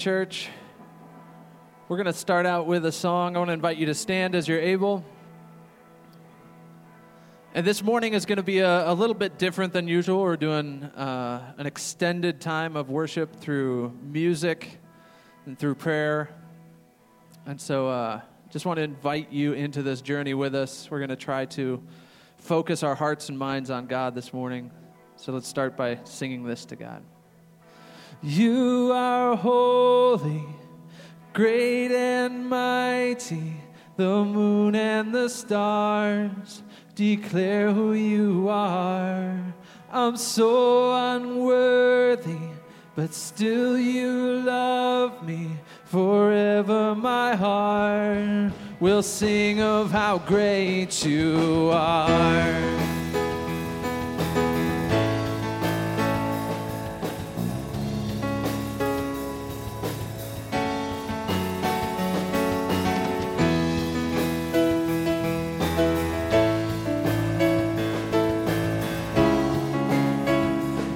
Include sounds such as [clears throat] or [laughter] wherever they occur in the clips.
church. We're going to start out with a song. I want to invite you to stand as you're able. And this morning is going to be a, a little bit different than usual. We're doing uh, an extended time of worship through music and through prayer. And so, uh, just want to invite you into this journey with us. We're going to try to focus our hearts and minds on God this morning. So, let's start by singing this to God. You are holy, great and mighty, the moon and the stars declare who you are. I'm so unworthy, but still you love me. Forever my heart will sing of how great you are.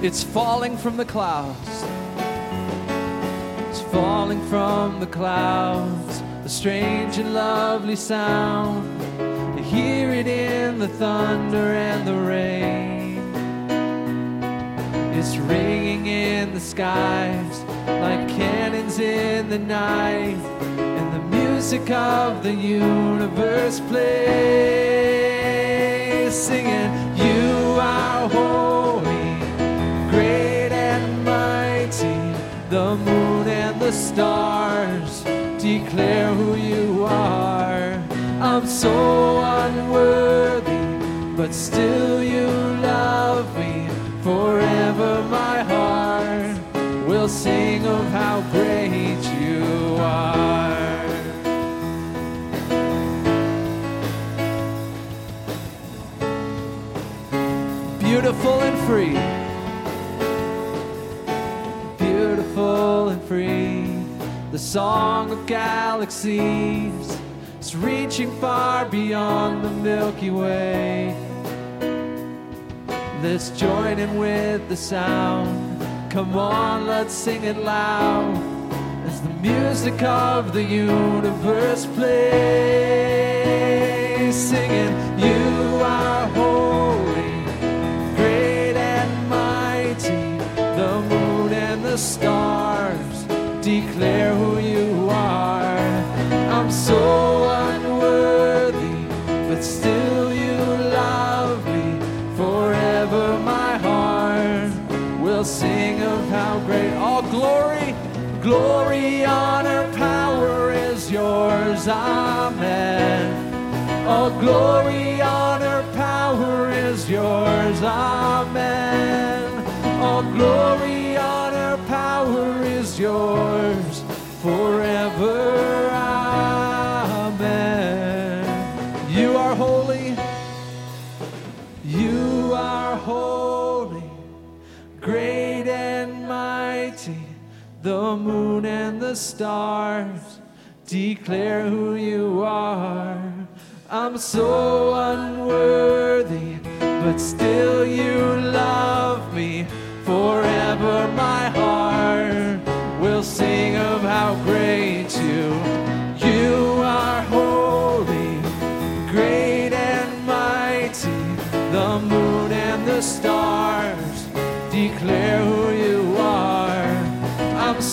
It's falling from the clouds. It's falling from the clouds. A strange and lovely sound. You hear it in the thunder and the rain. It's ringing in the skies like cannons in the night. And the music of the universe plays, singing, You are holy The moon and the stars declare who you are. I'm so unworthy, but still you love me. Forever my heart will sing of how great you are. Beautiful and free. Song of galaxies is reaching far beyond the Milky Way. Let's join in with the sound. Come on, let's sing it loud as the music of the universe plays. Singing, You are holy, great and mighty. The moon and the stars declare who you are. I'm so unworthy, but still you love me. Forever my heart will sing of how great all glory, glory, honor, power is yours. Amen. All glory, honor, power is yours. Amen. All glory, honor, power is yours The moon and the stars declare who you are. I'm so unworthy, but still you love me. Forever my heart will sing of how great you. You are holy, great and mighty. The moon and the stars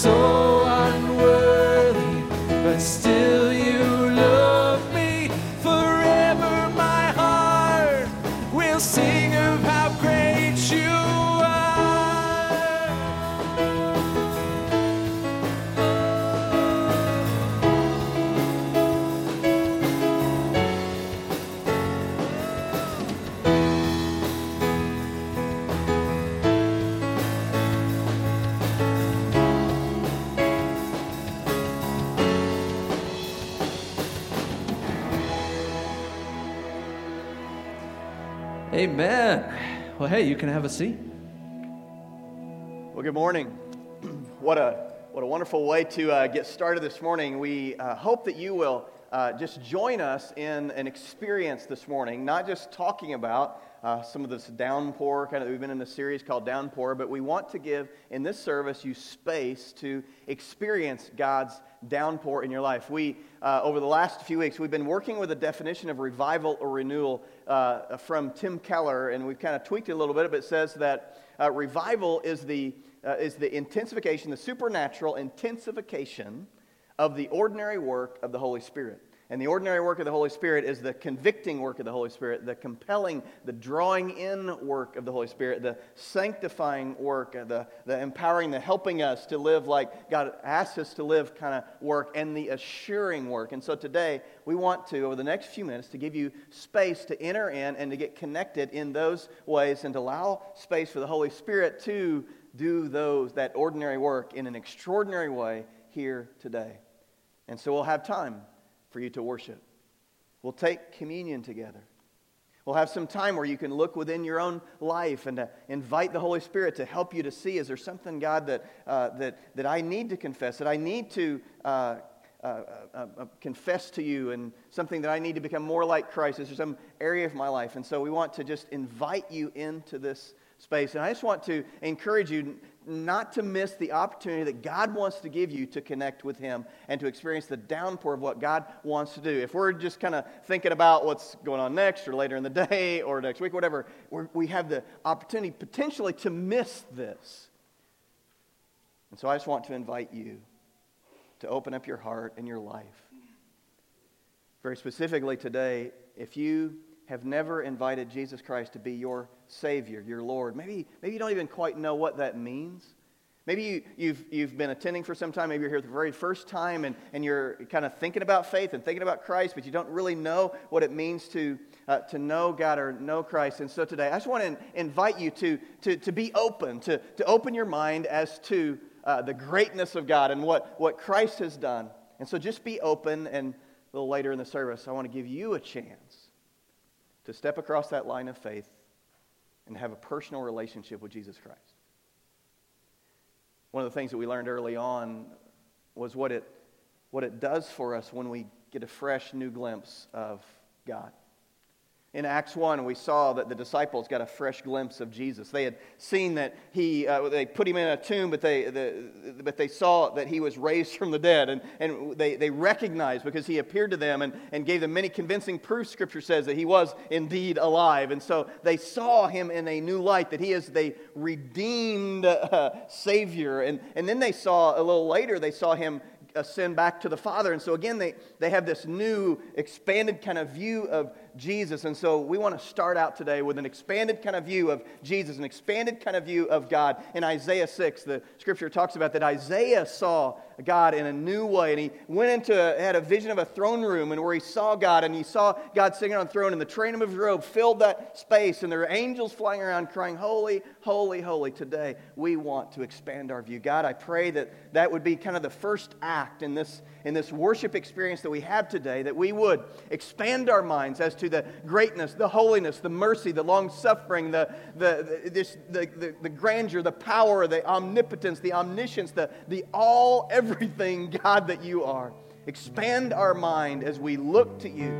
I'm Amen. Well, hey, you can have a seat. Well, good morning. [clears throat] what a what a wonderful way to uh, get started this morning. We uh, hope that you will uh, just join us in an experience this morning, not just talking about, uh, some of this downpour, kind of, we've been in a series called Downpour, but we want to give in this service you space to experience God's downpour in your life. We, uh, over the last few weeks, we've been working with a definition of revival or renewal uh, from Tim Keller, and we've kind of tweaked it a little bit, but it says that uh, revival is the, uh, is the intensification, the supernatural intensification of the ordinary work of the Holy Spirit. And the ordinary work of the Holy Spirit is the convicting work of the Holy Spirit, the compelling, the drawing in work of the Holy Spirit, the sanctifying work, the, the empowering, the helping us to live like God asks us to live kind of work, and the assuring work. And so today, we want to, over the next few minutes, to give you space to enter in and to get connected in those ways and to allow space for the Holy Spirit to do those, that ordinary work in an extraordinary way here today. And so we'll have time for you to worship. We'll take communion together. We'll have some time where you can look within your own life and to invite the Holy Spirit to help you to see is there something, God, that, uh, that, that I need to confess, that I need to uh, uh, uh, uh confess to you, and something that I need to become more like Christ? Is there some area of my life? And so we want to just invite you into this space. And I just want to encourage you not to miss the opportunity that God wants to give you to connect with Him and to experience the downpour of what God wants to do. If we're just kind of thinking about what's going on next or later in the [laughs] day or next week, whatever, we have the opportunity potentially to miss this. And so I just want to invite you to open up your heart and your life. Very specifically today, if you have never invited Jesus Christ to be your Savior, your Lord. Maybe, maybe you don't even quite know what that means. Maybe you, you've, you've been attending for some time. Maybe you're here the very first time and, and you're kind of thinking about faith and thinking about Christ, but you don't really know what it means to, uh, to know God or know Christ. And so today, I just want to invite you to, to, to be open, to, to open your mind as to uh, the greatness of God and what, what Christ has done. And so just be open. And a little later in the service, I want to give you a chance to step across that line of faith and have a personal relationship with Jesus Christ. One of the things that we learned early on was what it, what it does for us when we get a fresh new glimpse of God. In Acts 1, we saw that the disciples got a fresh glimpse of Jesus. They had seen that he, uh, they put him in a tomb, but they, the, but they saw that he was raised [laughs] from the dead. And, and they, they recognized because he appeared to them and, and gave them many convincing proofs, Scripture says, that he was indeed alive. And so they saw him in a new light, that he is the redeemed [laughs] uh, Savior. And, and then they saw, a little later, they saw him ascend back to the Father. And so again, they, they have this new, expanded kind of view of Jesus. And so we want to start out today with an expanded kind of view of Jesus, an expanded kind of view of God. In Isaiah 6, the scripture talks about that Isaiah saw God in a new way. And he went into, had a vision of a throne room and where he saw God and he saw God sitting on a throne and the train of his robe filled that space and there were angels flying around crying, Holy, holy, holy. Today we want to expand our view. God, I pray that that would be kind of the first act in this, in this worship experience that we have today, that we would expand our minds as to the greatness, the holiness, the mercy, the long suffering, the, the, the, the, the, the grandeur, the power, the omnipotence, the omniscience, the, the all, everything, [laughs] God, that you are. Expand our mind as we look to you.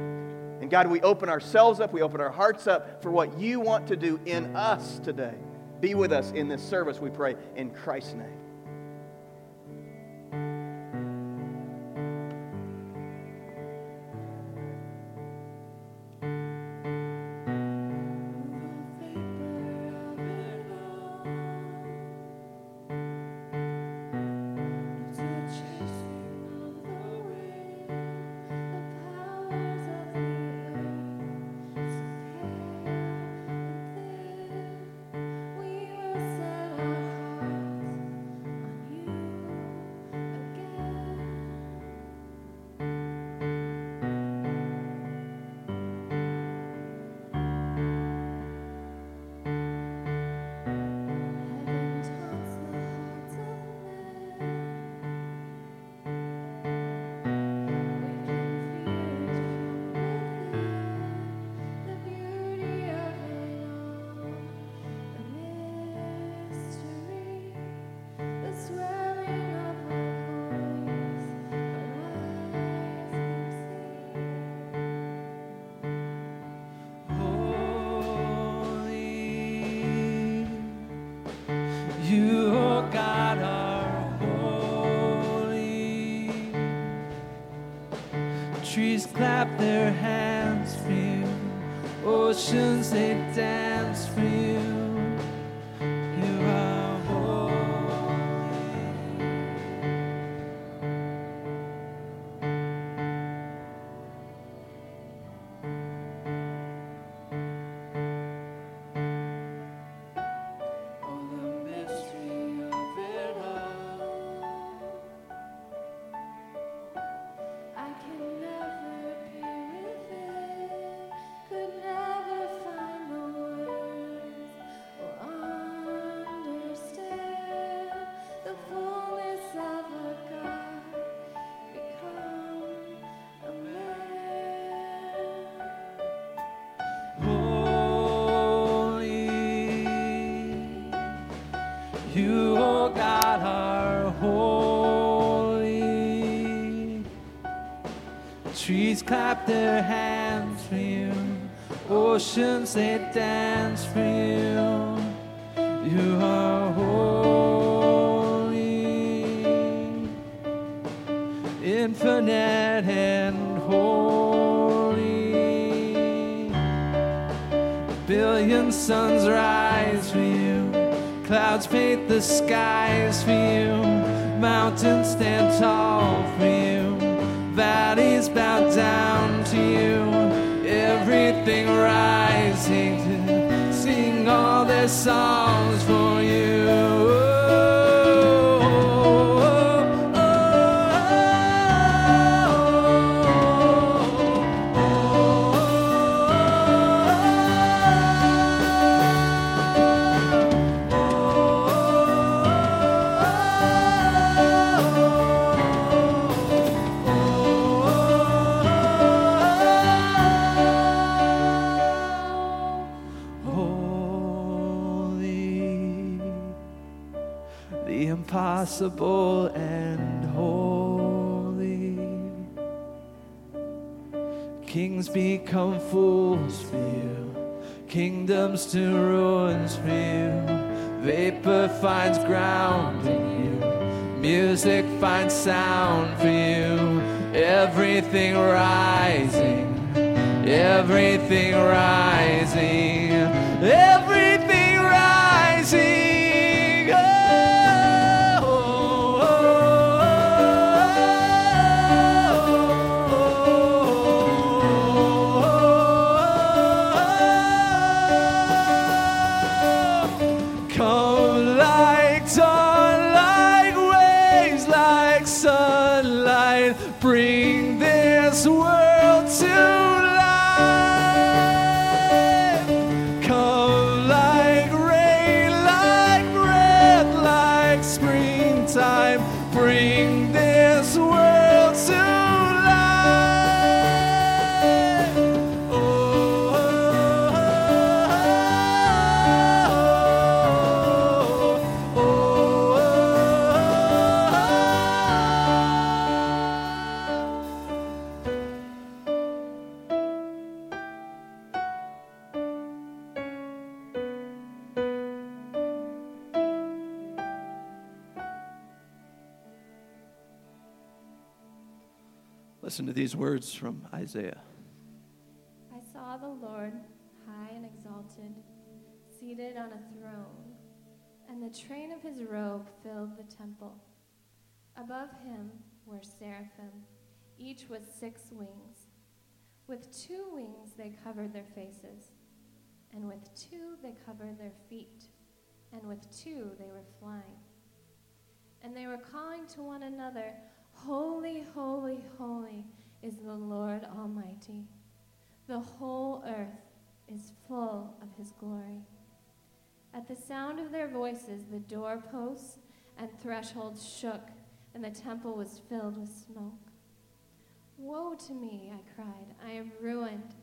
And God, we open ourselves up, we open our hearts up for what you want to do in us today. Be with us in this service, we pray, in Christ's name. Oceans they dance songs for impossible and holy. Kings become fools for you, kingdoms to ruins for you. Vapor finds ground in you, music finds sound for you. Everything rising, everything rising, these words from Isaiah. I saw the Lord high and exalted, seated on a throne, and the train of his robe filled the temple. Above him were seraphim, each with six wings. With two wings they covered their faces, and with two they covered their feet, and with two they were flying. And they were calling to one another, Holy, holy, holy is the Lord Almighty. The whole earth is full of his glory. At the sound of their voices, the doorposts and thresholds shook, and the temple was filled with smoke. Woe to me, I cried. I am ruined,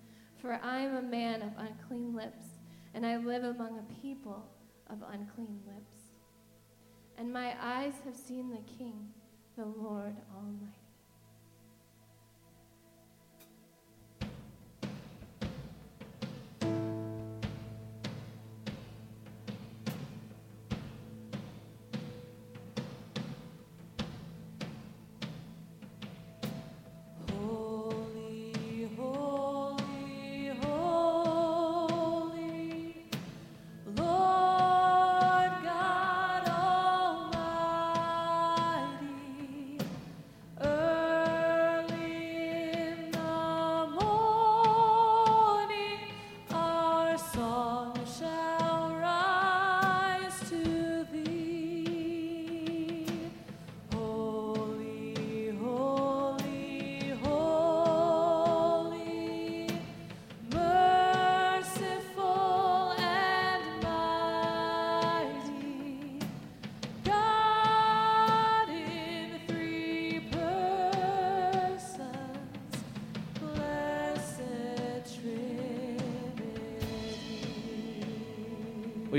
for I am a man of unclean lips, and I live among a people of unclean lips. And my eyes have seen the King, the Lord Almighty.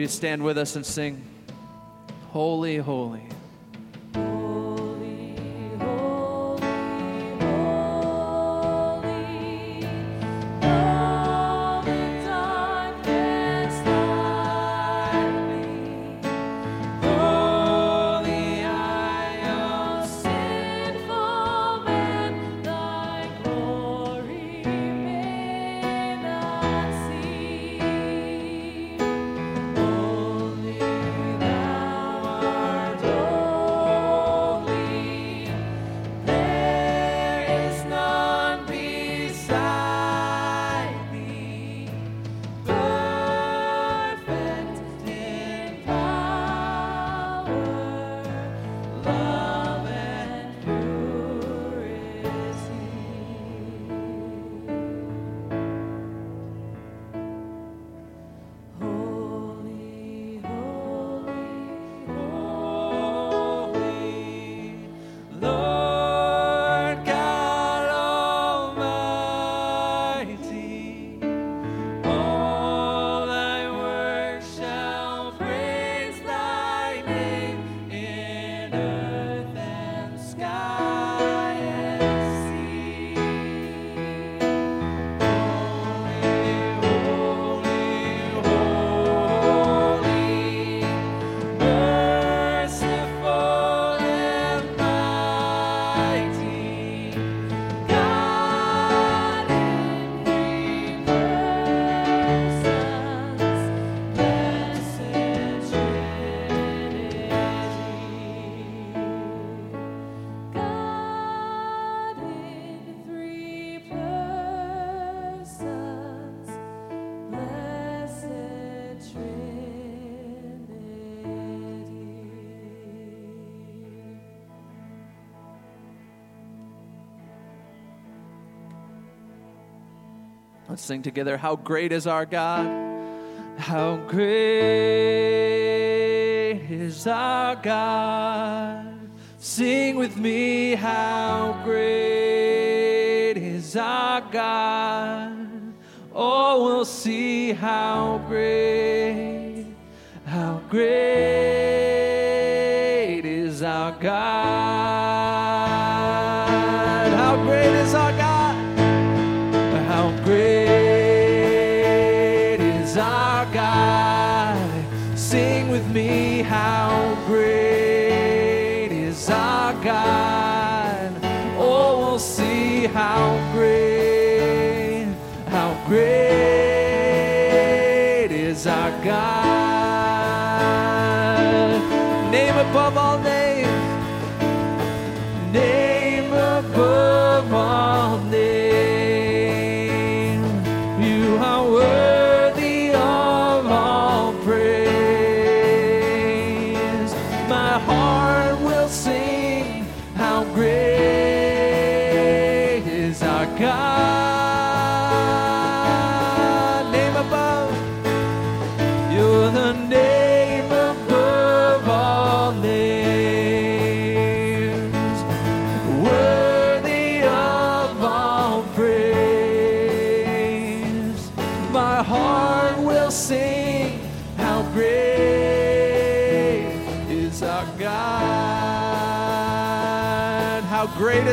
Will you stand with us and sing, Holy, Holy? Let's sing together. How great is our God? How great is our God? Sing with me. How great is our God? Oh, we'll see how great, how great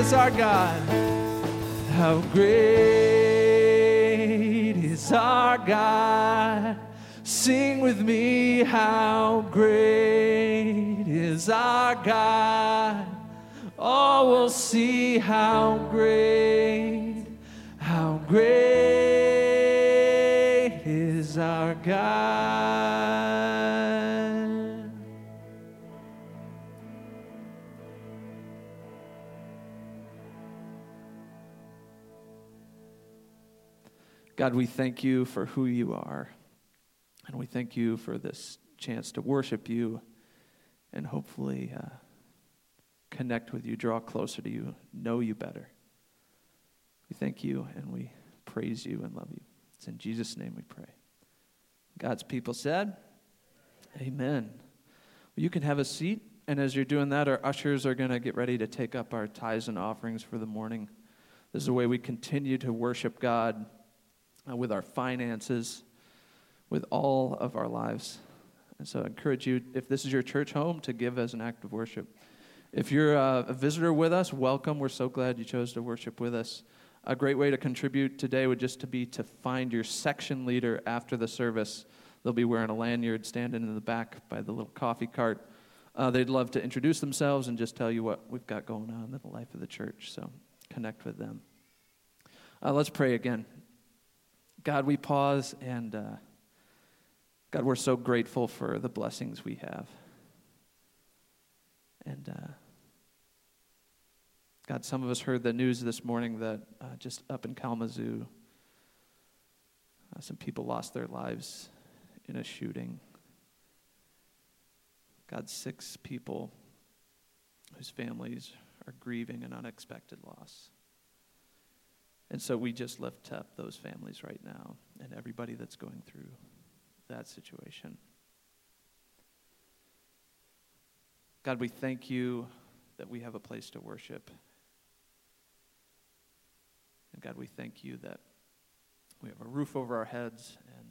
is our God. How great is our God. Sing with me, how great is our God. Oh, we'll see how great, how great is our God. God, we thank you for who you are. And we thank you for this chance to worship you and hopefully uh, connect with you, draw closer to you, know you better. We thank you and we praise you and love you. It's in Jesus' name we pray. God's people said, Amen. Well, you can have a seat. And as you're doing that, our ushers are going to get ready to take up our tithes and offerings for the morning. This is a way we continue to worship God with our finances, with all of our lives. And so I encourage you, if this is your church home, to give as an act of worship. If you're uh, a visitor with us, welcome. We're so glad you chose to worship with us. A great way to contribute today would just to be to find your section leader after the service. They'll be wearing a lanyard, standing in the back by the little coffee cart. Uh, they'd love to introduce themselves and just tell you what we've got going on in the life of the church. So connect with them. Uh, let's pray again. God, we pause and uh, God, we're so grateful for the blessings we have. And uh, God, some of us heard the news this morning that uh, just up in Kalamazoo, uh, some people lost their lives in a shooting. God, six people whose families are grieving an unexpected loss. And so we just lift up those families right now and everybody that's going through that situation. God, we thank you that we have a place to worship. And God, we thank you that we have a roof over our heads and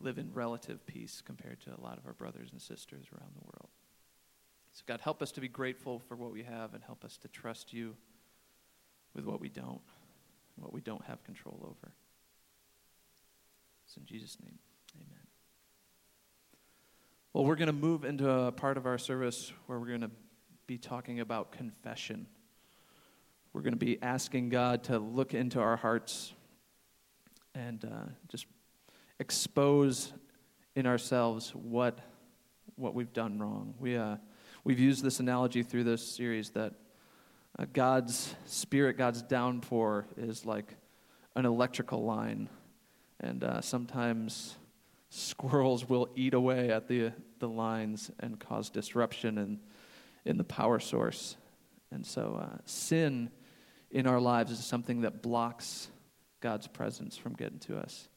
live in relative peace compared to a lot of our brothers and sisters around the world. So, God, help us to be grateful for what we have and help us to trust you with what we don't, what we don't have control over. It's in Jesus' name, amen. Well, we're going to move into a part of our service where we're going to be talking about confession. We're going to be asking God to look into our hearts and uh, just expose in ourselves what what we've done wrong. We uh, we've used this analogy through this series that uh, God's spirit, God's downpour, is like an electrical line, and uh, sometimes squirrels will eat away at the the lines and cause disruption in in the power source. And so, uh, sin in our lives is something that blocks God's presence from getting to us.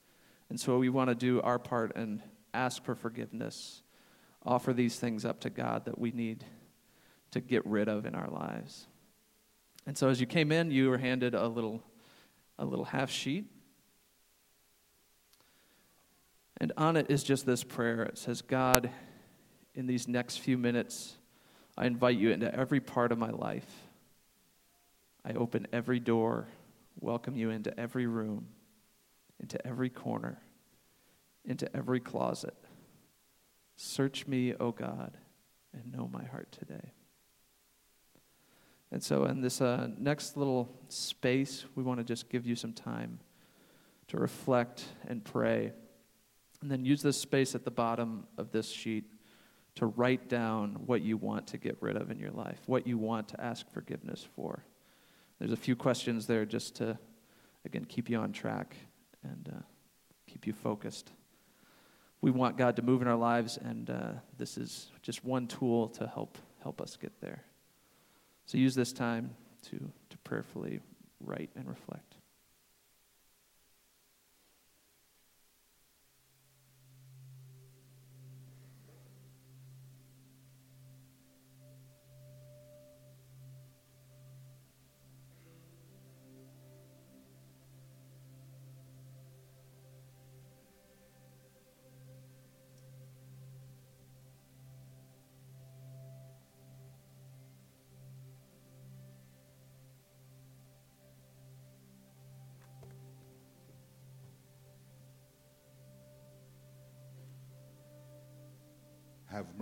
And so we want to do our part and ask for forgiveness, offer these things up to God that we need to get rid of in our lives. And so as you came in, you were handed a little a little half sheet. And on it is just this prayer. It says, God, in these next few minutes, I invite you into every part of my life. I open every door, welcome you into every room, into every corner, into every closet. Search me, O God, and know my heart today. And so, in this uh, next little space, we want to just give you some time to reflect and pray. And then use this space at the bottom of this sheet to write down what you want to get rid of in your life, what you want to ask forgiveness for. There's a few questions there just to, again, keep you on track and uh, keep you focused. We want God to move in our lives, and uh, this is just one tool to help help us get there. So use this time to to prayerfully write and reflect.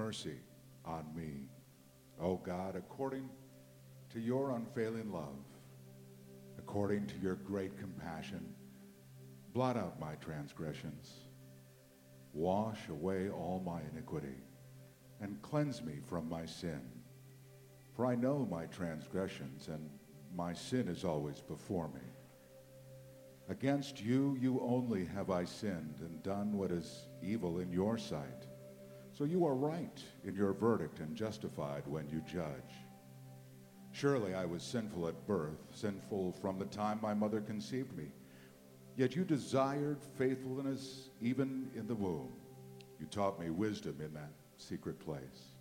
Mercy on me, O God, according to your unfailing love, according to your great compassion. Blot out my transgressions. Wash away all my iniquity, and cleanse me from my sin. For I know my transgressions, and my sin is always before me. Against you, you only have I sinned and done what is evil in your sight. So you are right in your verdict and justified when you judge. Surely I was sinful at birth, sinful from the time my mother conceived me. Yet you desired faithfulness even in the womb. You taught me wisdom in that secret place.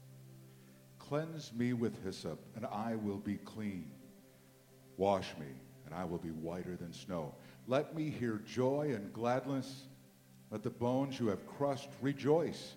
Cleanse me with hyssop, and I will be clean. Wash me, and I will be whiter than snow. Let me hear joy and gladness, Let the bones you have crushed rejoice.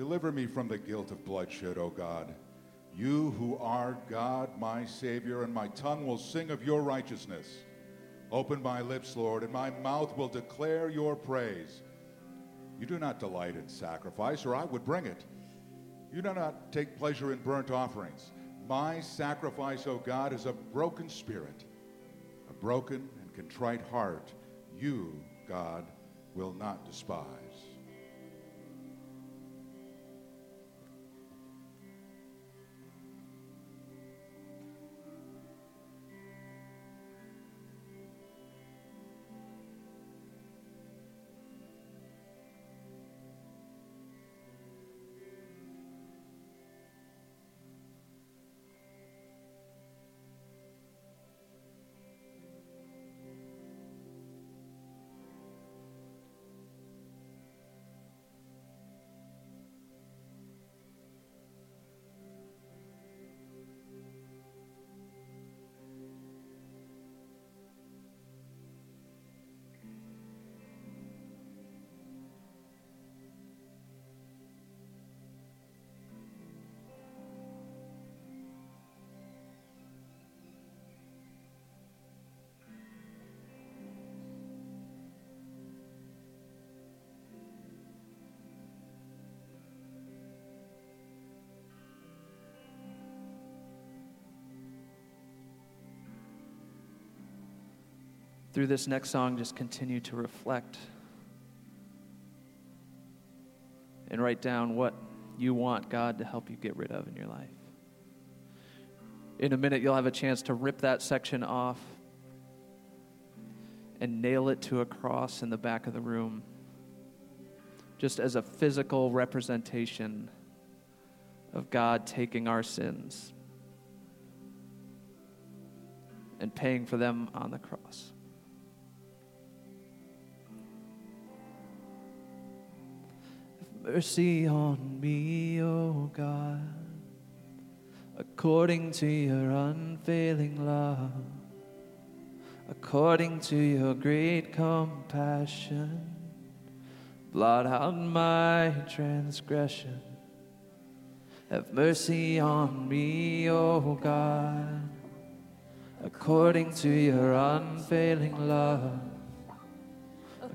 Deliver me from the guilt of bloodshed, O God. You who are God, my Savior, and my tongue will sing of your righteousness. Open my lips, Lord, and my mouth will declare your praise. You do not delight in sacrifice, or I would bring it. You do not take pleasure in burnt offerings. My sacrifice, O God, is a broken spirit, a broken and contrite heart. You, God, will not despise. Through this next song, just continue to reflect and write down what you want God to help you get rid of in your life. In a minute, you'll have a chance to rip that section off and nail it to a cross in the back of the room, just as a physical representation of God taking our sins and paying for them on the cross. Mercy on me, O God, according to your unfailing love, according to your great compassion. Blot out my transgression. Have mercy on me, O God, according to your unfailing love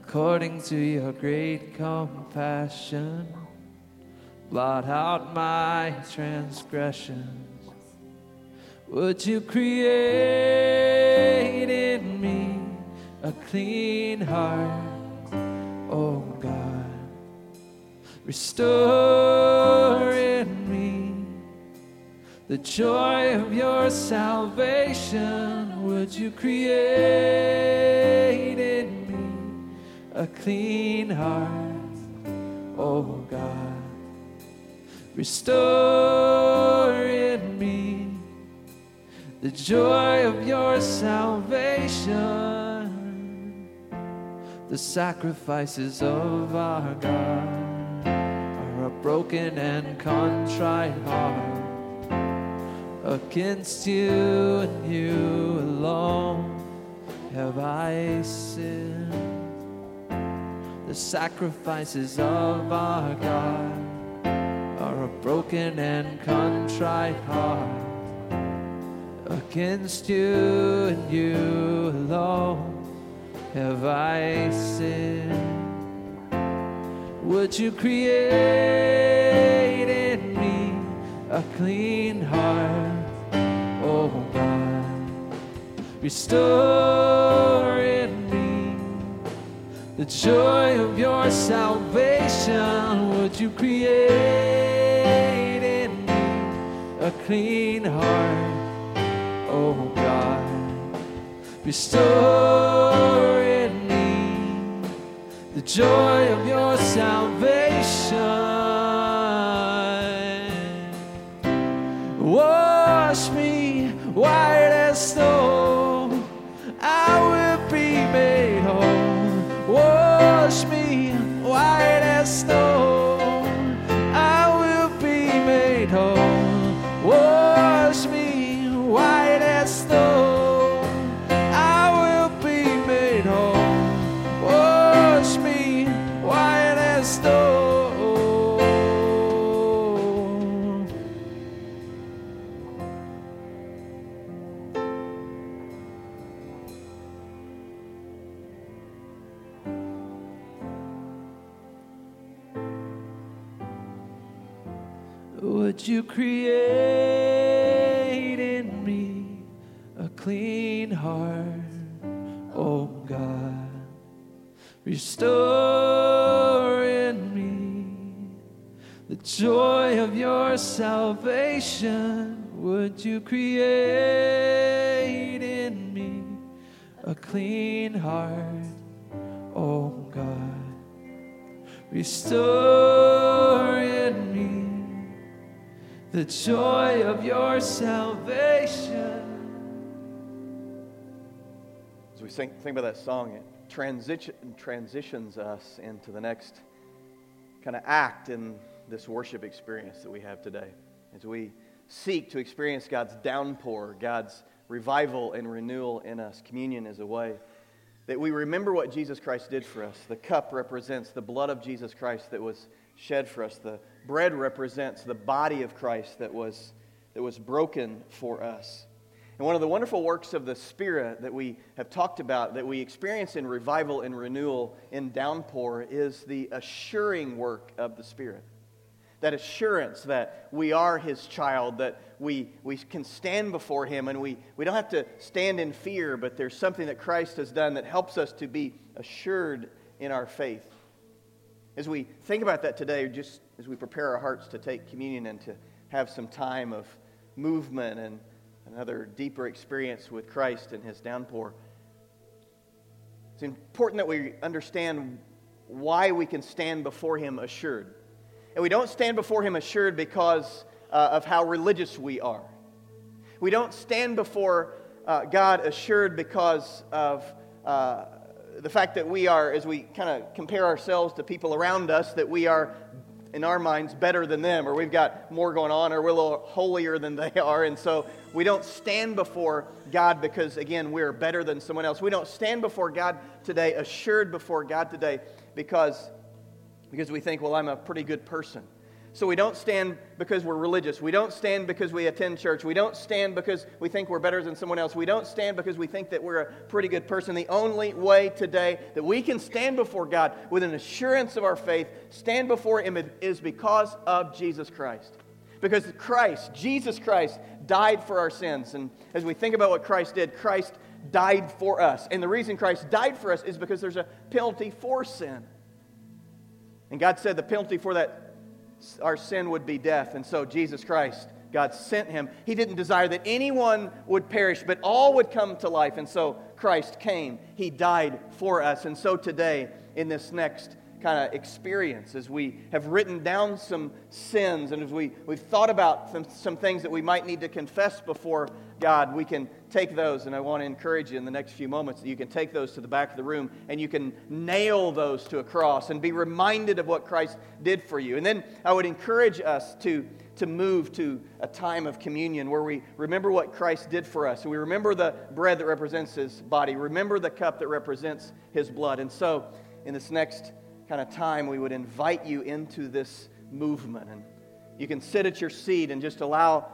according to your great compassion. Blot out my transgressions. Would you create in me a clean heart, oh God? Restore in me the joy of your salvation. Would you create in me a clean heart, oh God? Restore in me the joy of your salvation. The sacrifices of our God a broken and contrite heart against you and you alone have I sinned. The sacrifices of our God are a broken and contrite heart against you and you alone have I sinned. Would you create in me a clean heart, oh God? Restore the joy of your salvation. Would you create in me a clean heart, oh God? Restore in me the joy of your salvation. Create in me a clean heart, oh God? Restore in me the joy of your salvation. Would you create in me a clean heart, oh God? Restore in me the joy of your salvation. As we think, think about that song, it transition, transitions us into the next kind of act in this worship experience that we have today. As we seek to experience God's downpour, God's revival and renewal in us, communion is a way that we remember what Jesus Christ did for us. The cup represents the blood of Jesus Christ that was shed for us, the bread represents the body of Christ that was, that was broken for us. And one of the wonderful works of the Spirit that we have talked about, that we experience in revival and renewal in downpour, is the assuring work of the Spirit. That assurance that we are His child, that we, we can stand before Him, and we, we don't have to stand in fear, but there's something that Christ has done that helps us to be assured in our faith. As we think about that today, just as we prepare our hearts to take communion and to have some time of movement and another deeper experience with Christ and His downpour, it's important that we understand why we can stand before Him assured. And we don't stand before Him assured because uh, of how religious we are. We don't stand before uh, God assured because of uh, the fact that we are, as we kind of compare ourselves to people around us, that we are, in our minds, better than them, or we've got more going on, or we're a little holier than they [laughs] are. And so we don't stand before God because, again, we're better than someone else. We don't stand before God today, assured before God today, because, because we think, well, I'm a pretty good person. So we don't stand because we're religious. We don't stand because we attend church. We don't stand because we think we're better than someone else. We don't stand because we think that we're a pretty good person. The only way today that we can stand before God with an assurance of our faith, stand before Him, is because of Jesus Christ. Because Christ, Jesus Christ, died for our sins. And as we think about what Christ did, Christ died for us. And the reason Christ died for us is because there's a penalty for sin. And God said the penalty for that our sin would be death. And so Jesus Christ, God sent him. He didn't desire that anyone would perish, but all would come to life. And so Christ came. He died for us. And so today, in this next kind of experience, as we have written down some sins and as we, we've thought about some, some things that we might need to confess before God, we can take those. And I want to encourage you in the next few moments that you can take those to the back of the room and you can nail those to a cross and be reminded of what Christ did for you. And then I would encourage us to to move to a time of communion where we remember what Christ did for us. We remember the bread that represents his body, remember the cup that represents his blood. And so, in this next kind of time, we would invite you into this movement. And you can sit at your seat and just allow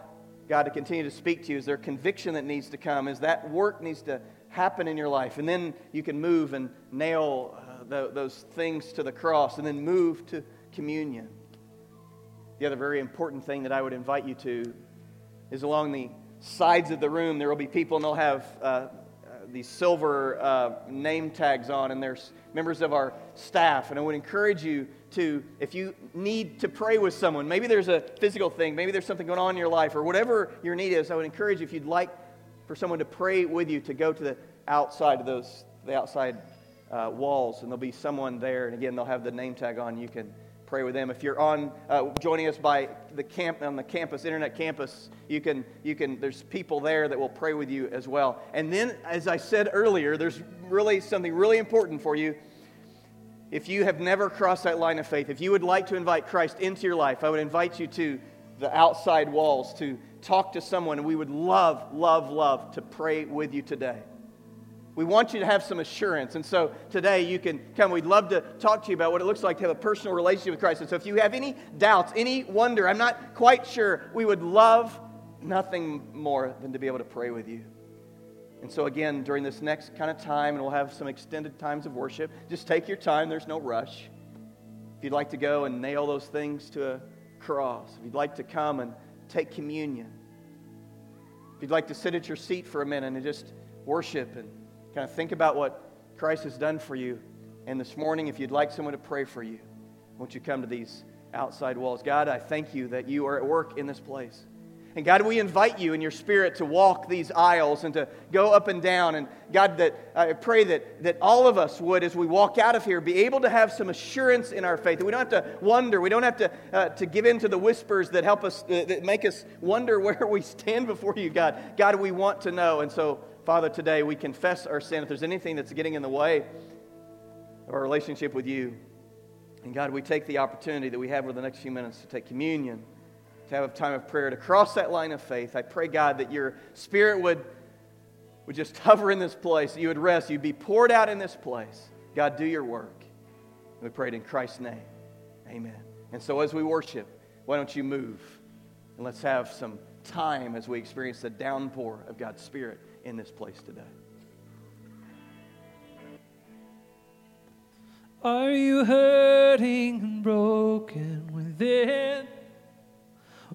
God to continue to speak to you. Is there conviction that needs to come? Is that work needs to happen in your life? And then you can move and nail uh, the, those things to the cross and then move to communion. The other very important thing that I would invite you to is along the sides of the room, there will be people and they'll have uh, uh, these silver uh, name tags on, and there's members of our staff. And I would encourage you to, if you need to pray with someone, maybe there's a physical thing, maybe there's something going on in your life, or whatever your need is, I would encourage you, if you'd like for someone to pray with you, to go to the outside of those, the outside uh, walls, and there'll be someone there. And again, they'll have the name tag on. You can pray with them. If you're on uh, joining us by the camp on the campus, internet campus, you can you can. There's people there that will pray with you as well. And then, as I said earlier, there's really something really important for you. If you have never crossed that line of faith, if you would like to invite Christ into your life, I would invite you to the outside walls to talk to someone, and we would love, love, love to pray with you today. We want you to have some assurance. And so today you can come. We'd love to talk to you about what it looks like to have a personal relationship with Christ. And so if you have any doubts, any wonder, I'm not quite sure, we would love nothing more than to be able to pray with you. And so, again, during this next kind of time, and we'll have some extended times of worship, just take your time. There's no rush. If you'd like to go and nail those things to a cross, if you'd like to come and take communion, if you'd like to sit at your seat for a minute and just worship and kind of think about what Christ has done for you, and this morning, if you'd like someone to pray for you, won't you come to these outside walls? God, I thank you that you are at work in this place. And God, we invite you in your spirit to walk these aisles and to go up and down. And God, that I pray that, that all of us would, as we walk out of here, be able to have some assurance in our faith. That we don't have to wonder. We don't have to, uh, to give in to the whispers that help us, uh, that make us wonder [laughs] where we stand before you, God. God, we want to know. And so, Father, today we confess our sin. If there's anything that's getting in the way of our relationship with you, and God, we take the opportunity that we have over the next few minutes to take communion to have a time of prayer, to cross that line of faith. I pray, God, that your spirit would, would just hover in this place, that you would rest, you'd be poured out in this place. God, do your work. And we pray it in Christ's name. Amen. And so as we worship, why don't you move? And let's have some time as we experience the downpour of God's Spirit in this place today. Are you hurting and broken within?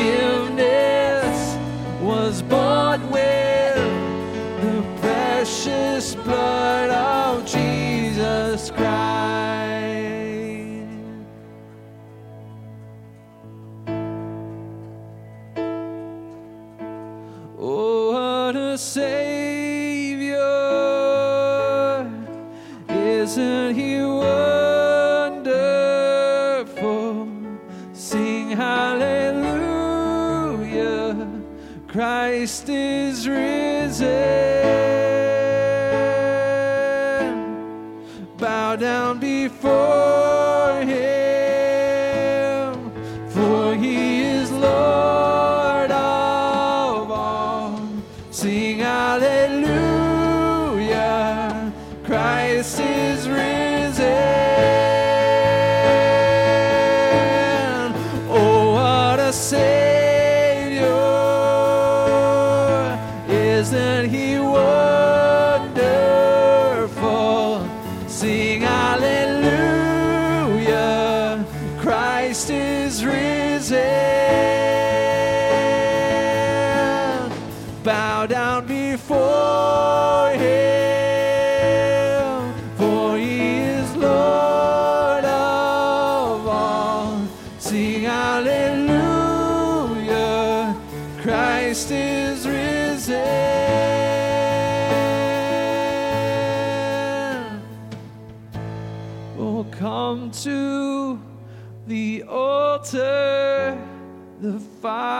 Forgiveness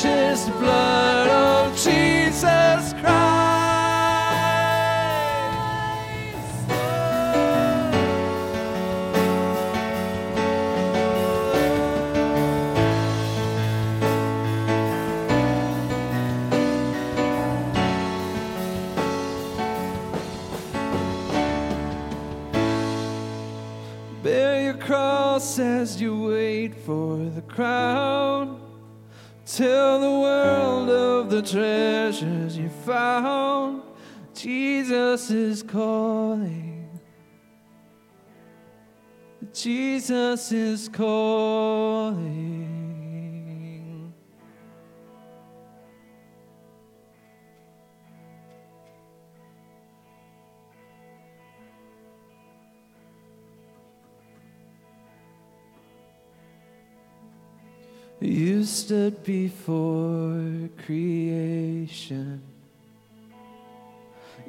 precious blood of Jesus Christ. Bear your cross as you wait for the crown. Tell the world of the treasures you found. Jesus is calling. Jesus is calling. You stood before creation,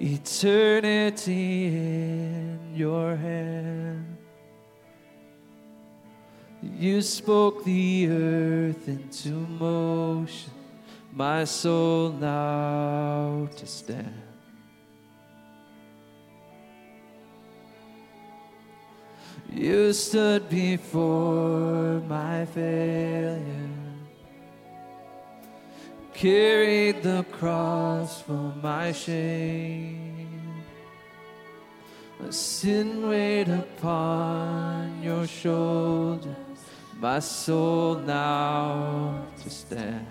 eternity in your hand. You spoke the earth into motion, my soul now to stand. You stood before my failure, carried the cross for my shame. My sin weighed upon your shoulders, my soul now to stand.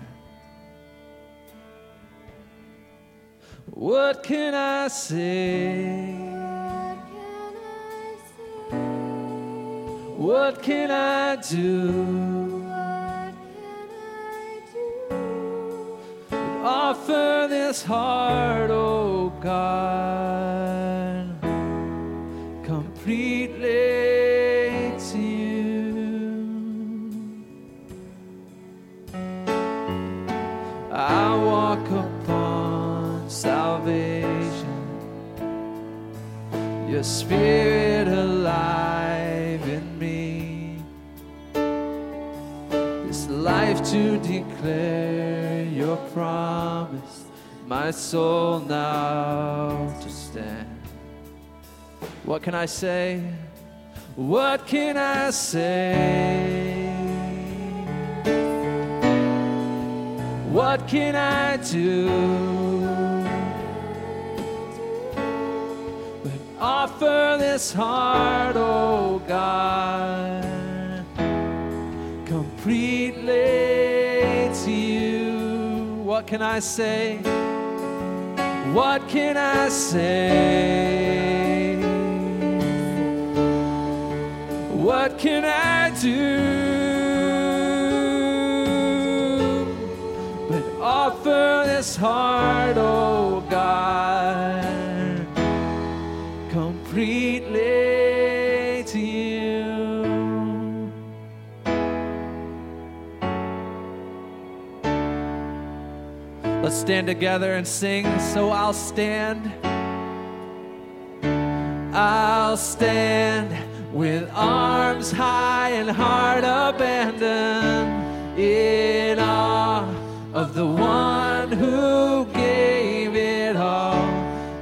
What can I say? What can I say? What can I do? What can I do? Offer this heart, oh God, completely to you. I walk upon salvation, your spirit to declare your promise, my soul now to stand. What can I say? What can I say? What can I do? But offer this heart, oh God, completely What can I say? What can I say? What can I do? But offer this heart, oh God, stand together and sing. So I'll stand. I'll stand with arms high and heart abandoned in awe of the one who gave it all.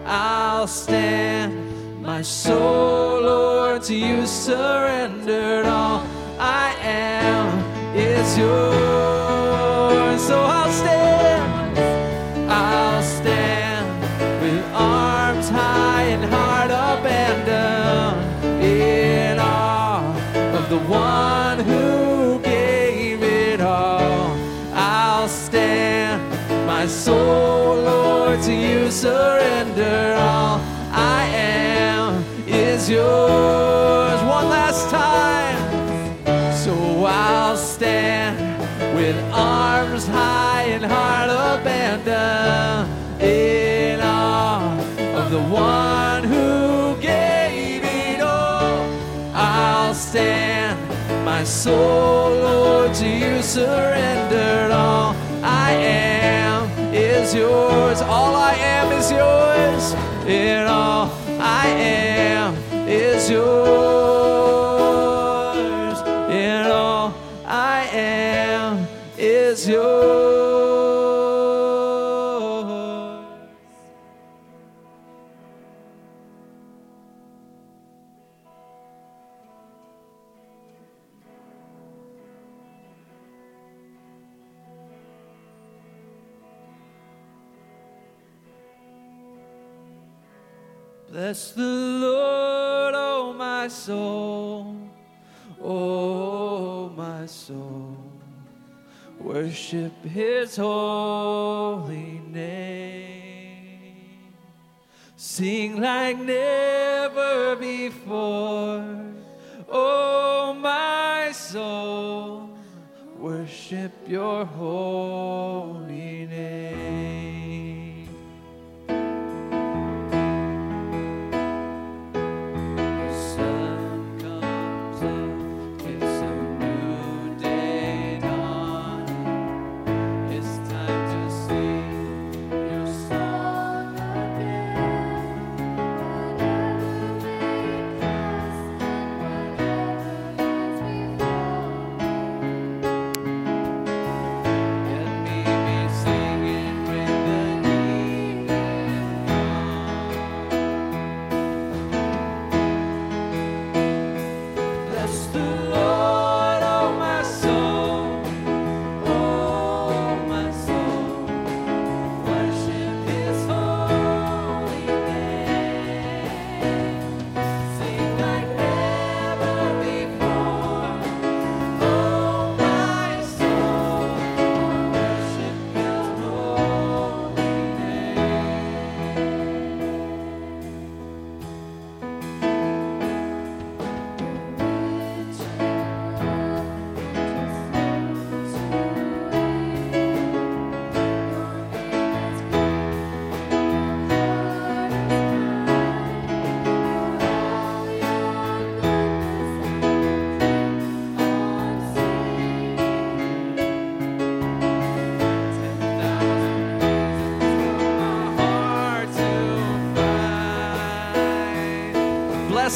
I'll stand, my soul, Lord, to you surrendered. All I am is yours. So I'll surrender. All I am is yours. One last time. So I'll stand with arms high and heart abandoned in awe of the one who gave it all. I'll stand, my soul, Lord, to you surrendered. All I am is yours. All I is yours. And all I am is yours. And all I am is yours. My soul, oh my soul. Worship his holy name. Sing like never before, oh my soul. Worship your holy name.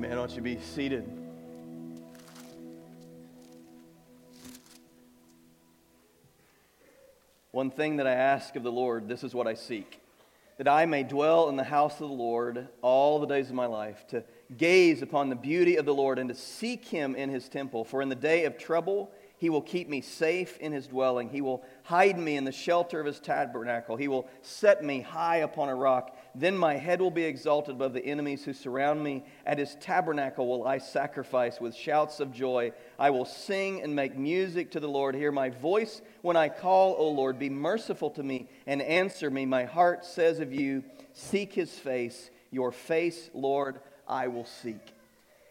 Amen. Why don't you be seated? One thing that I ask of the Lord, this is what I seek that I may dwell in the house of the Lord all the days of my life, to gaze upon the beauty of the Lord and to seek him in his temple. For in the day of trouble, he will keep me safe in his dwelling. He will hide me in the shelter of his tabernacle. He will set me high upon a rock. Then my head will be exalted above the enemies who surround me. At his tabernacle will I sacrifice with shouts of joy. I will sing and make music to the Lord. Hear my voice when I call, O Lord. Be merciful to me and answer me. My heart says of you, Seek his face. Your face, Lord, I will seek.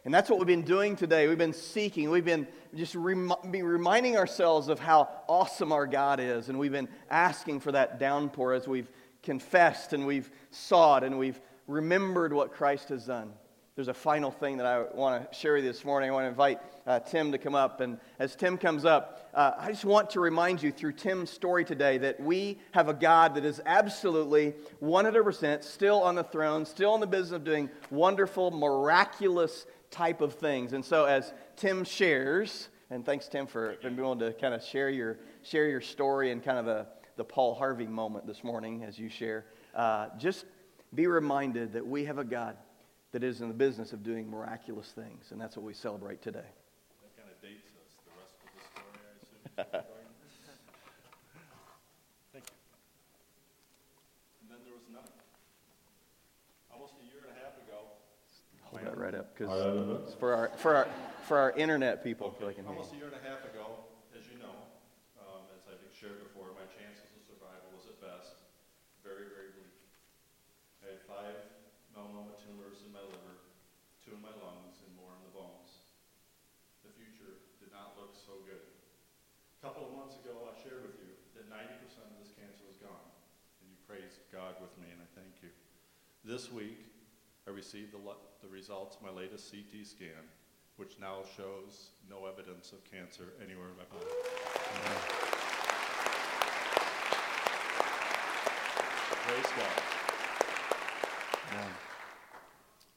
And that's what we've been doing today. We've been seeking. We've been just be reminding ourselves of how awesome our God is. And we've been asking for that downpour as we've confessed and we've sought and we've remembered what Christ has done. There's a final thing that I want to share with you this morning. I want to invite uh, Tim to come up. And as Tim comes up, uh, I just want to remind you through Tim's story today that we have a God that is absolutely 100% still on the throne, still in the business of doing wonderful, miraculous type of things. And so as Tim shares, and thanks, Tim, for being willing to kind of share your, share your story and kind of the, the Paul Harvey moment this morning as you share. Uh, just be reminded that we have a God that is in the business of doing miraculous things, and that's what we celebrate today. That kind of dates us, the rest of the story, I assume. [laughs] Thank you. And then there was none. Almost a year and a half ago. Hold that right up, because for our, for, our, for our internet people, so they can hear Almost a year and a half ago, as you know, um, as I've shared before, my chances of survival was at best very, very bleak. I had five melanoma tumors in my liver, two in my lungs, and more in the bones. The future did not look so good. A couple of months ago, I shared with you that 90% of this cancer was gone, and you praised God with me, and I thank you. This week, I received the, le- the results of my latest CT scan, which now shows no evidence of cancer anywhere in my body. Praise God.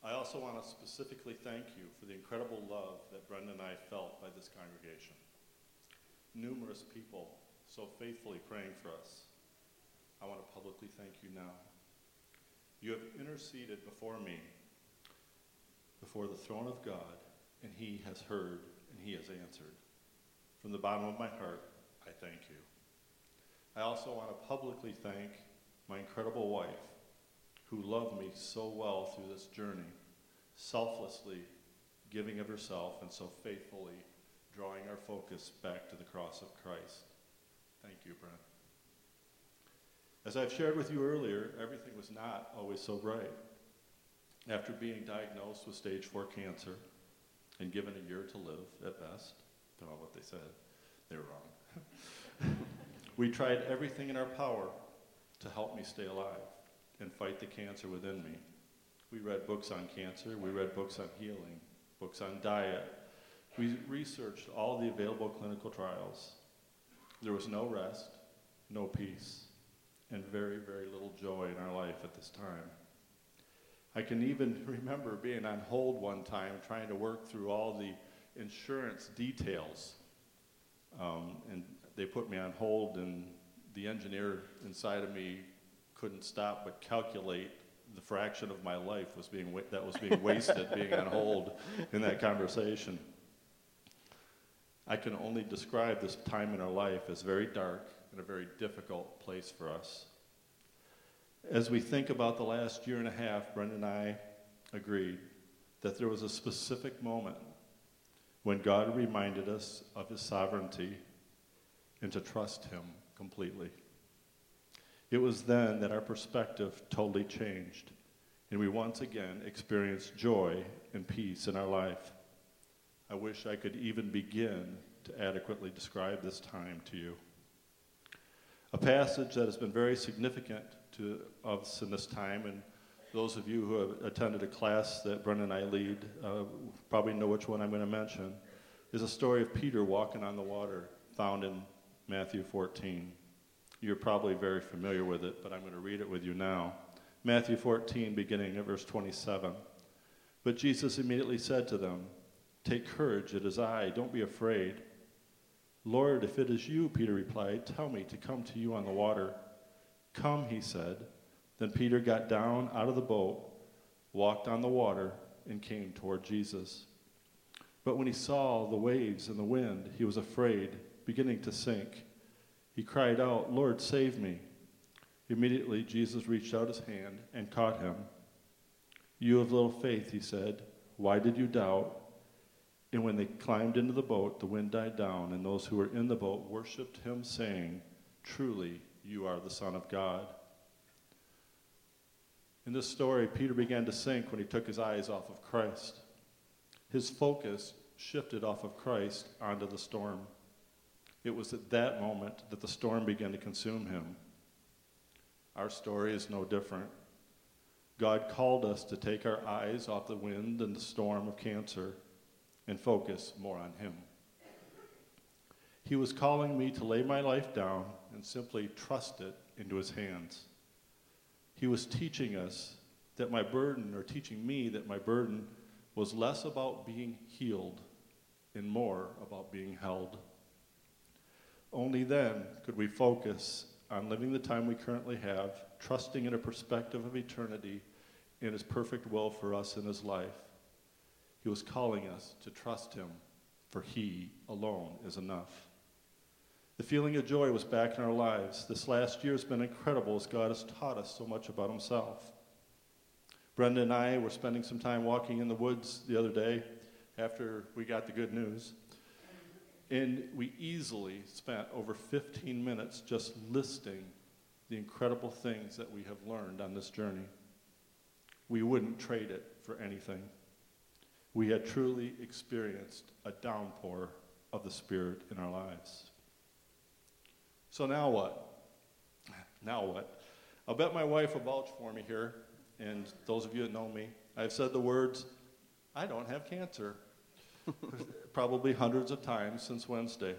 I also want to specifically thank you for the incredible love that Brenda and I felt by this congregation. Numerous people so faithfully praying for us. I want to publicly thank you now. You have interceded before me, before the throne of God, and He has heard and He has answered. From the bottom of my heart, I thank you. I also want to publicly thank my incredible wife, who loved me so well through this journey, selflessly giving of herself and so faithfully drawing our focus back to the cross of Christ. Thank you, Brent. As I've shared with you earlier, everything was not always so bright. After being diagnosed with stage 4 cancer and given a year to live at best, don't know what they said, they were wrong. [laughs] we tried everything in our power to help me stay alive and fight the cancer within me. We read books on cancer, we read books on healing, books on diet. We researched all the available clinical trials. There was no rest, no peace, and very, very little joy in our life at this time. I can even [laughs] remember being on hold one time trying to work through all the insurance details. Um, and they put me on hold, and the engineer inside of me couldn't stop but calculate the fraction of my life was being wa- that was being wasted [laughs] being on hold in that conversation. I can only describe this time in our life as very dark and a very difficult place for us. As we think about the last year and a half, Brenda and I agreed that there was a specific moment when God reminded us of his sovereignty and to trust him completely. It was then that our perspective totally changed, and we once again experienced joy and peace in our life. I wish I could even begin to adequately describe this time to you. A passage that has been very significant to us in this time, and those of you who have attended a class that Brenda and I lead uh, probably know which one I'm going to mention, is a story of Peter walking on the water found in Matthew 14. You're probably very familiar with it, but I'm going to read it with you now. Matthew 14, beginning at verse 27. But Jesus immediately said to them, Take courage, it is I, don't be afraid. Lord, if it is you, Peter replied, tell me to come to you on the water. Come, he said. Then Peter got down out of the boat, walked on the water, and came toward Jesus. But when he saw the waves and the wind, he was afraid, beginning to sink. He cried out, Lord, save me. Immediately, Jesus reached out his hand and caught him. You of little faith, he said, why did you doubt? And when they climbed into the boat, the wind died down, and those who were in the boat worshiped him, saying, Truly, you are the Son of God. In this story, Peter began to sink when he took his eyes off of Christ. His focus shifted off of Christ onto the storm. It was at that moment that the storm began to consume him. Our story is no different. God called us to take our eyes off the wind and the storm of cancer and focus more on Him. He was calling me to lay my life down and simply trust it into His hands. He was teaching us that my burden, or teaching me that my burden, was less about being healed and more about being held. Only then could we focus on living the time we currently have, trusting in a perspective of eternity in His perfect will for us in His life. He was calling us to trust Him, for He alone is enough. The feeling of joy was back in our lives. This last year has been incredible as God has taught us so much about Himself. Brenda and I were spending some time walking in the woods the other day after we got the good news. And we easily spent over 15 minutes just listing the incredible things that we have learned on this journey. We wouldn't trade it for anything. We had truly experienced a downpour of the Spirit in our lives. So now what? Now what? I'll bet my wife will vouch for me here, and those of you that know me, I've said the words, I don't have cancer, [laughs] probably hundreds of times since Wednesday.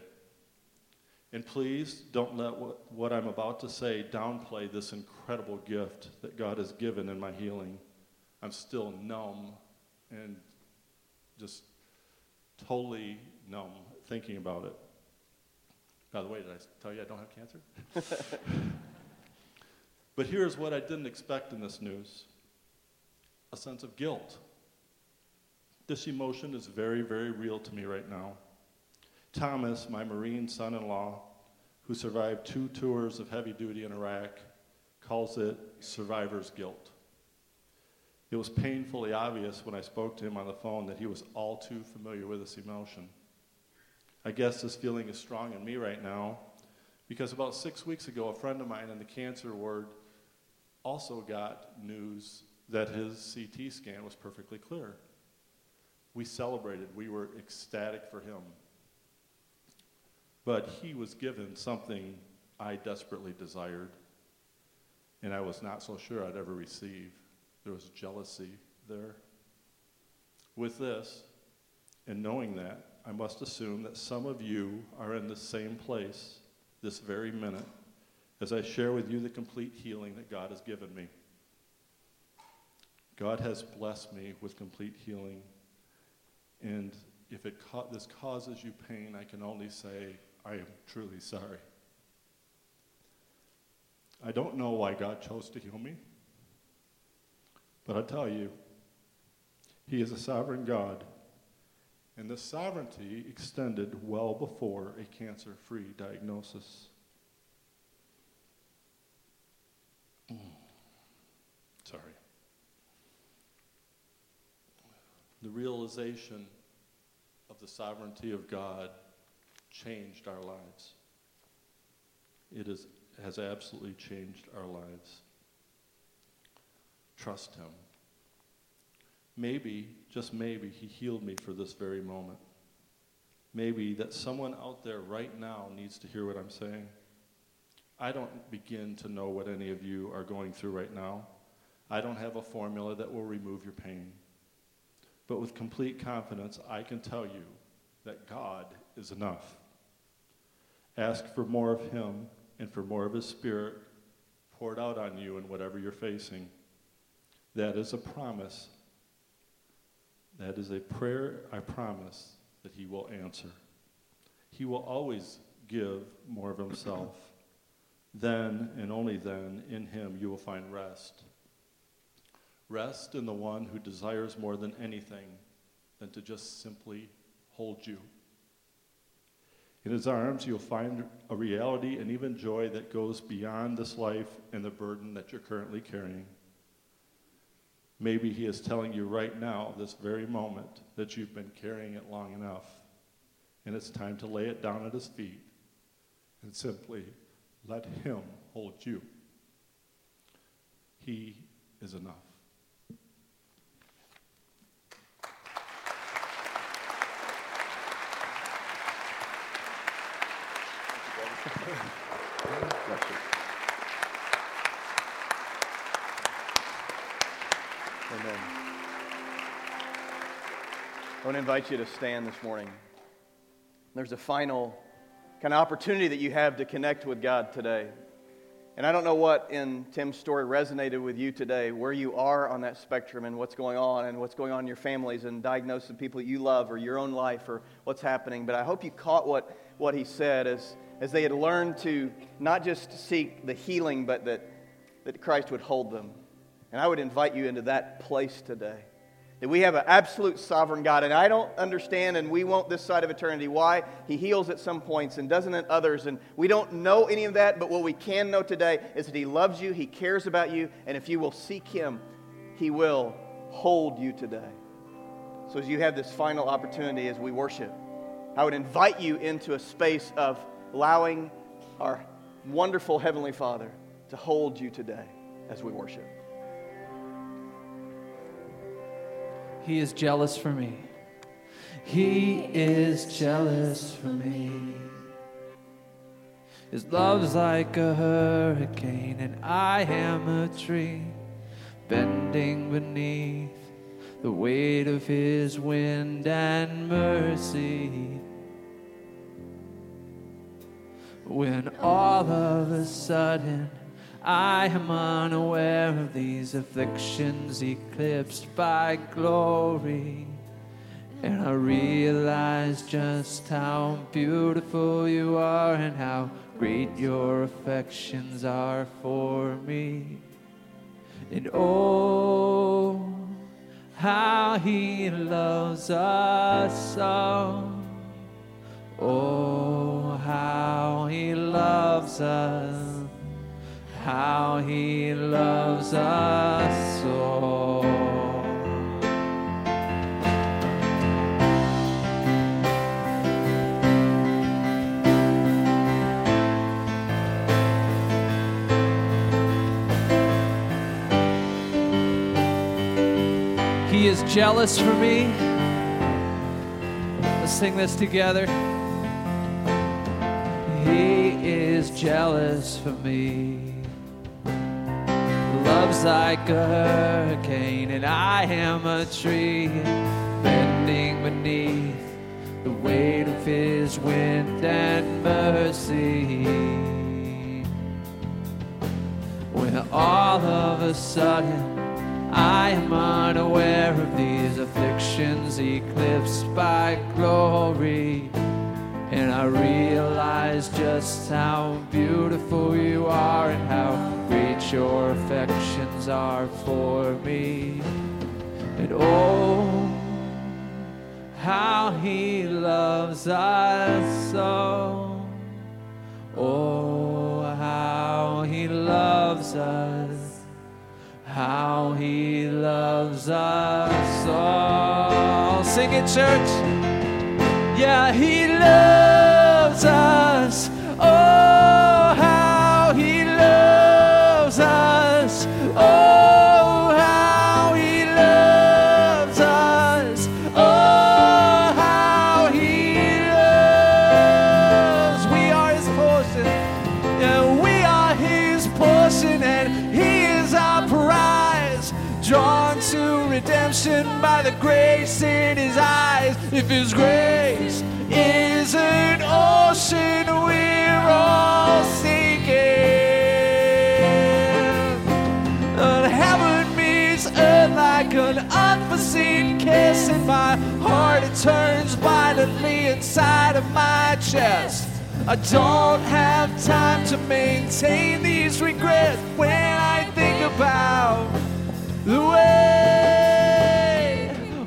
And please don't let what, what I'm about to say downplay this incredible gift that God has given in my healing. I'm still numb and just totally numb thinking about it. By the way, did I tell you I don't have cancer? [laughs] but here's what I didn't expect in this news a sense of guilt. This emotion is very, very real to me right now. Thomas, my Marine son in law, who survived two tours of heavy duty in Iraq, calls it survivor's guilt. It was painfully obvious when I spoke to him on the phone that he was all too familiar with this emotion. I guess this feeling is strong in me right now because about six weeks ago, a friend of mine in the cancer ward also got news that his CT scan was perfectly clear. We celebrated, we were ecstatic for him. But he was given something I desperately desired, and I was not so sure I'd ever receive. There was jealousy there. With this, and knowing that, I must assume that some of you are in the same place this very minute as I share with you the complete healing that God has given me. God has blessed me with complete healing. And if it ca- this causes you pain, I can only say, I am truly sorry. I don't know why God chose to heal me, but I tell you, He is a sovereign God, and this sovereignty extended well before a cancer free diagnosis. Mm. Sorry. The realization of the sovereignty of God changed our lives. It is, has absolutely changed our lives. Trust Him. Maybe, just maybe, He healed me for this very moment. Maybe that someone out there right now needs to hear what I'm saying. I don't begin to know what any of you are going through right now. I don't have a formula that will remove your pain. But with complete confidence, I can tell you that God is enough. Ask for more of Him and for more of His Spirit poured out on you in whatever you're facing. That is a promise. That is a prayer I promise that He will answer. He will always give more of Himself. Then and only then, in Him, you will find rest. Rest in the one who desires more than anything than to just simply hold you. In his arms, you'll find a reality and even joy that goes beyond this life and the burden that you're currently carrying. Maybe he is telling you right now, this very moment, that you've been carrying it long enough, and it's time to lay it down at his feet and simply let him hold you. He is enough. Bless you. [laughs] Amen. I want to invite you to stand this morning. There's a final kind of opportunity that you have to connect with God today. And I don't know what in Tim's story resonated with you today, where you are on that spectrum and what's going on and what's going on in your families and diagnose the people you love or your own life or what's happening. But I hope you caught what, what he said as, as they had learned to not just seek the healing, but that, that Christ would hold them. And I would invite you into that place today. That we have an absolute sovereign God. And I don't understand, and we won't this side of eternity, why He heals at some points and doesn't at others. And we don't know any of that, but what we can know today is that He loves you, He cares about you, and if you will seek Him, He will hold you today. So as you have this final opportunity as we worship, I would invite you into a space of allowing our wonderful Heavenly Father to hold you today as we worship. He is jealous for me. He is jealous for me. His love's like a hurricane, and I am a tree bending beneath the weight of his wind and mercy. When all of a sudden I am unaware of these afflictions eclipsed by glory. And I realize just how beautiful you are and how great your affections are for me. And oh, how he loves us all. Oh, how he loves us how he loves us so. He is jealous for me. Let's sing this together. He is jealous for me. Love's like a hurricane, and I am a tree bending beneath the weight of his wind and mercy. When all of a sudden I am unaware of these afflictions eclipsed by glory. And I realize just how beautiful you are and how great your affections are for me. And oh, how he loves us so. Oh, how he loves us. How he loves us all. Sing it, church. chest. I don't have time to maintain these regrets when I think about the way,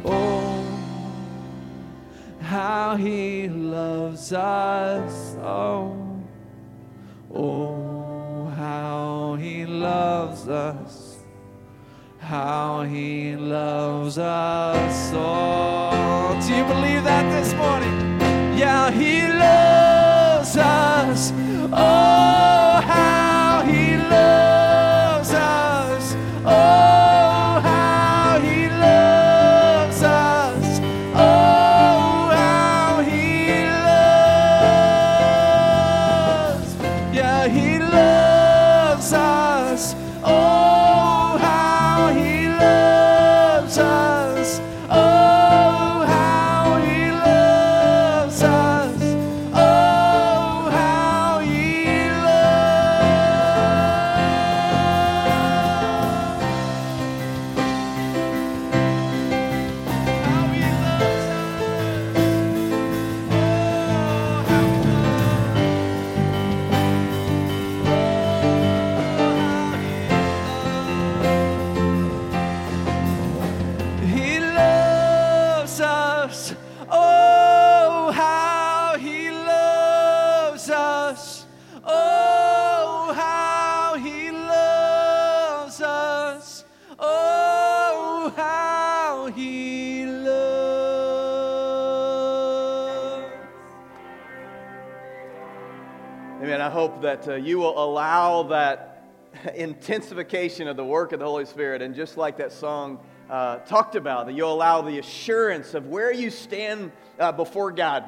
oh, how He loves us. Oh, oh, how He loves us. How He loves us. Oh. Hope that uh, you will allow that [laughs] intensification of the work of the Holy Spirit, and just like that song uh, talked about, that you'll allow the assurance of where you stand uh, before God.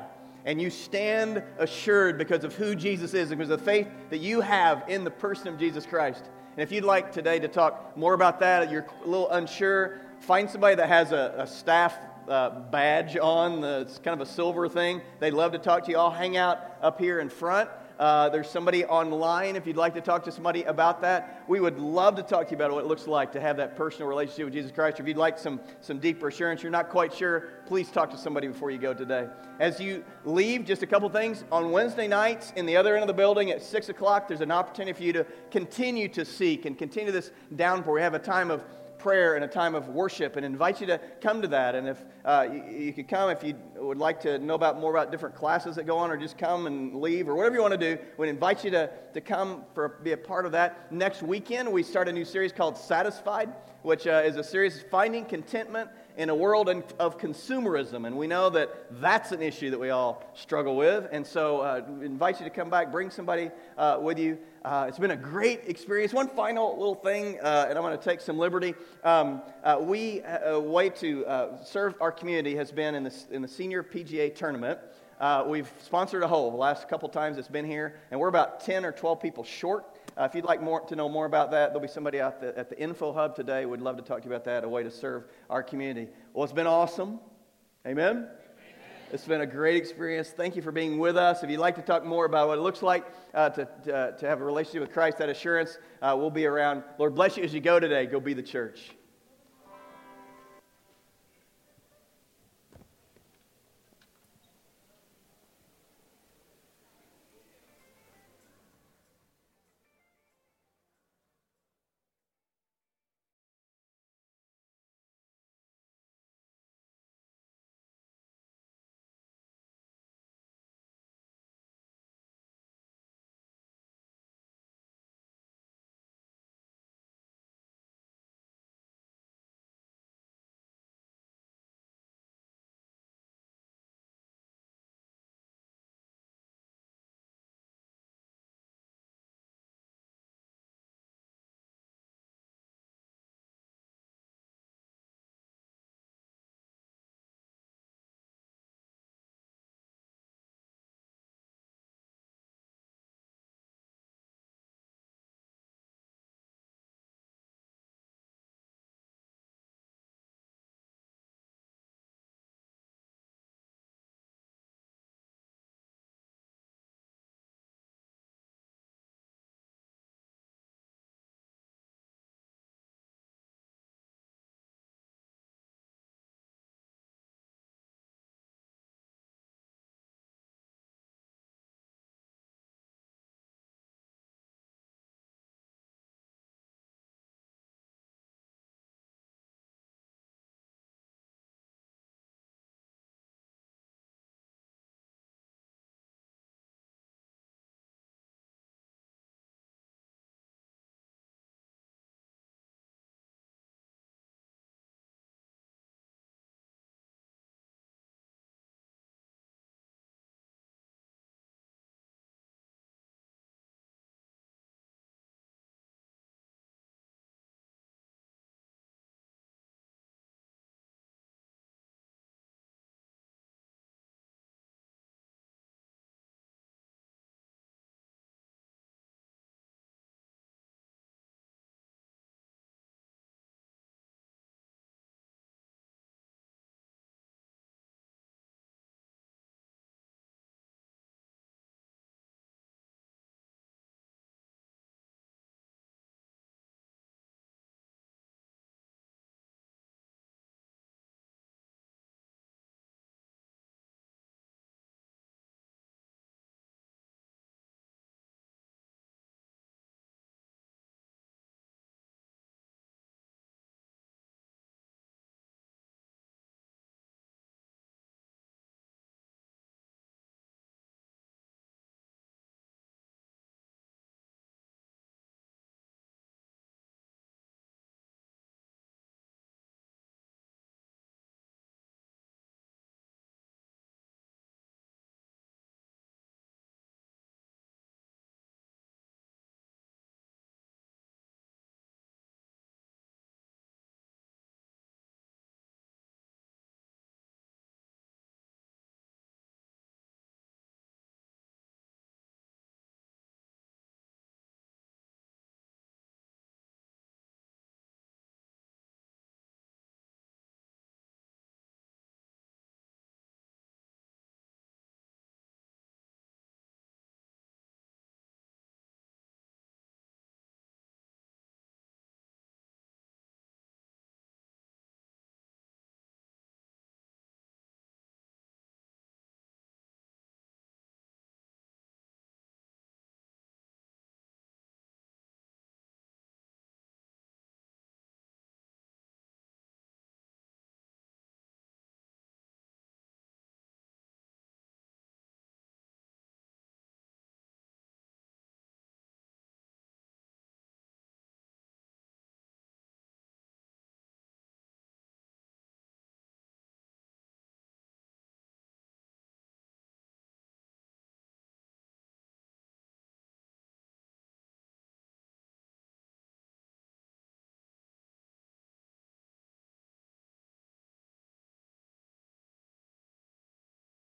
And you stand assured because of who Jesus is, because of the faith that you have in the person of Jesus Christ. And if you'd like today to talk more about that, you're a little unsure, find somebody that has a, a staff uh, badge on. It's kind of a silver thing. They'd love to talk to you. I'll hang out up here in front. Uh, there's somebody online if you'd like to talk to somebody about that. We would love to talk to you about what it looks like to have that personal relationship with Jesus Christ. Or if you'd like some, some deeper assurance, you're not quite sure, please talk to somebody before you go today. As you leave, just a couple things. On Wednesday nights, in the other end of the building at 6 o'clock, there's an opportunity for you to continue to seek and continue this downpour. We have a time of prayer and a time of worship and invite you to come to that. And if uh, you, you could come if you would like to know about more about different classes that go on or just come and leave or whatever you want to do, we'd invite you to, to come for be a part of that. Next weekend, we start a new series called Satisfied, which uh, is a series finding contentment in a world of consumerism. And we know that that's an issue that we all struggle with. And so uh, invite you to come back, bring somebody uh, with you. Uh, it's been a great experience. One final little thing, uh, and I'm going to take some liberty. Um, uh, we, uh, a way to uh, serve our community has been in the, in the senior PGA tournament. Uh, we've sponsored a hole the last couple times it's been here, and we're about 10 or 12 people short. If you'd like more to know more about that, there'll be somebody out the, at the info hub today. We'd love to talk to you about that, a way to serve our community. Well, it's been awesome. Amen. It's been a great experience. Thank you for being with us. If you'd like to talk more about what it looks like uh, to, to, to have a relationship with Christ, that assurance, uh, we'll be around. Lord bless you as you go today. Go be the church.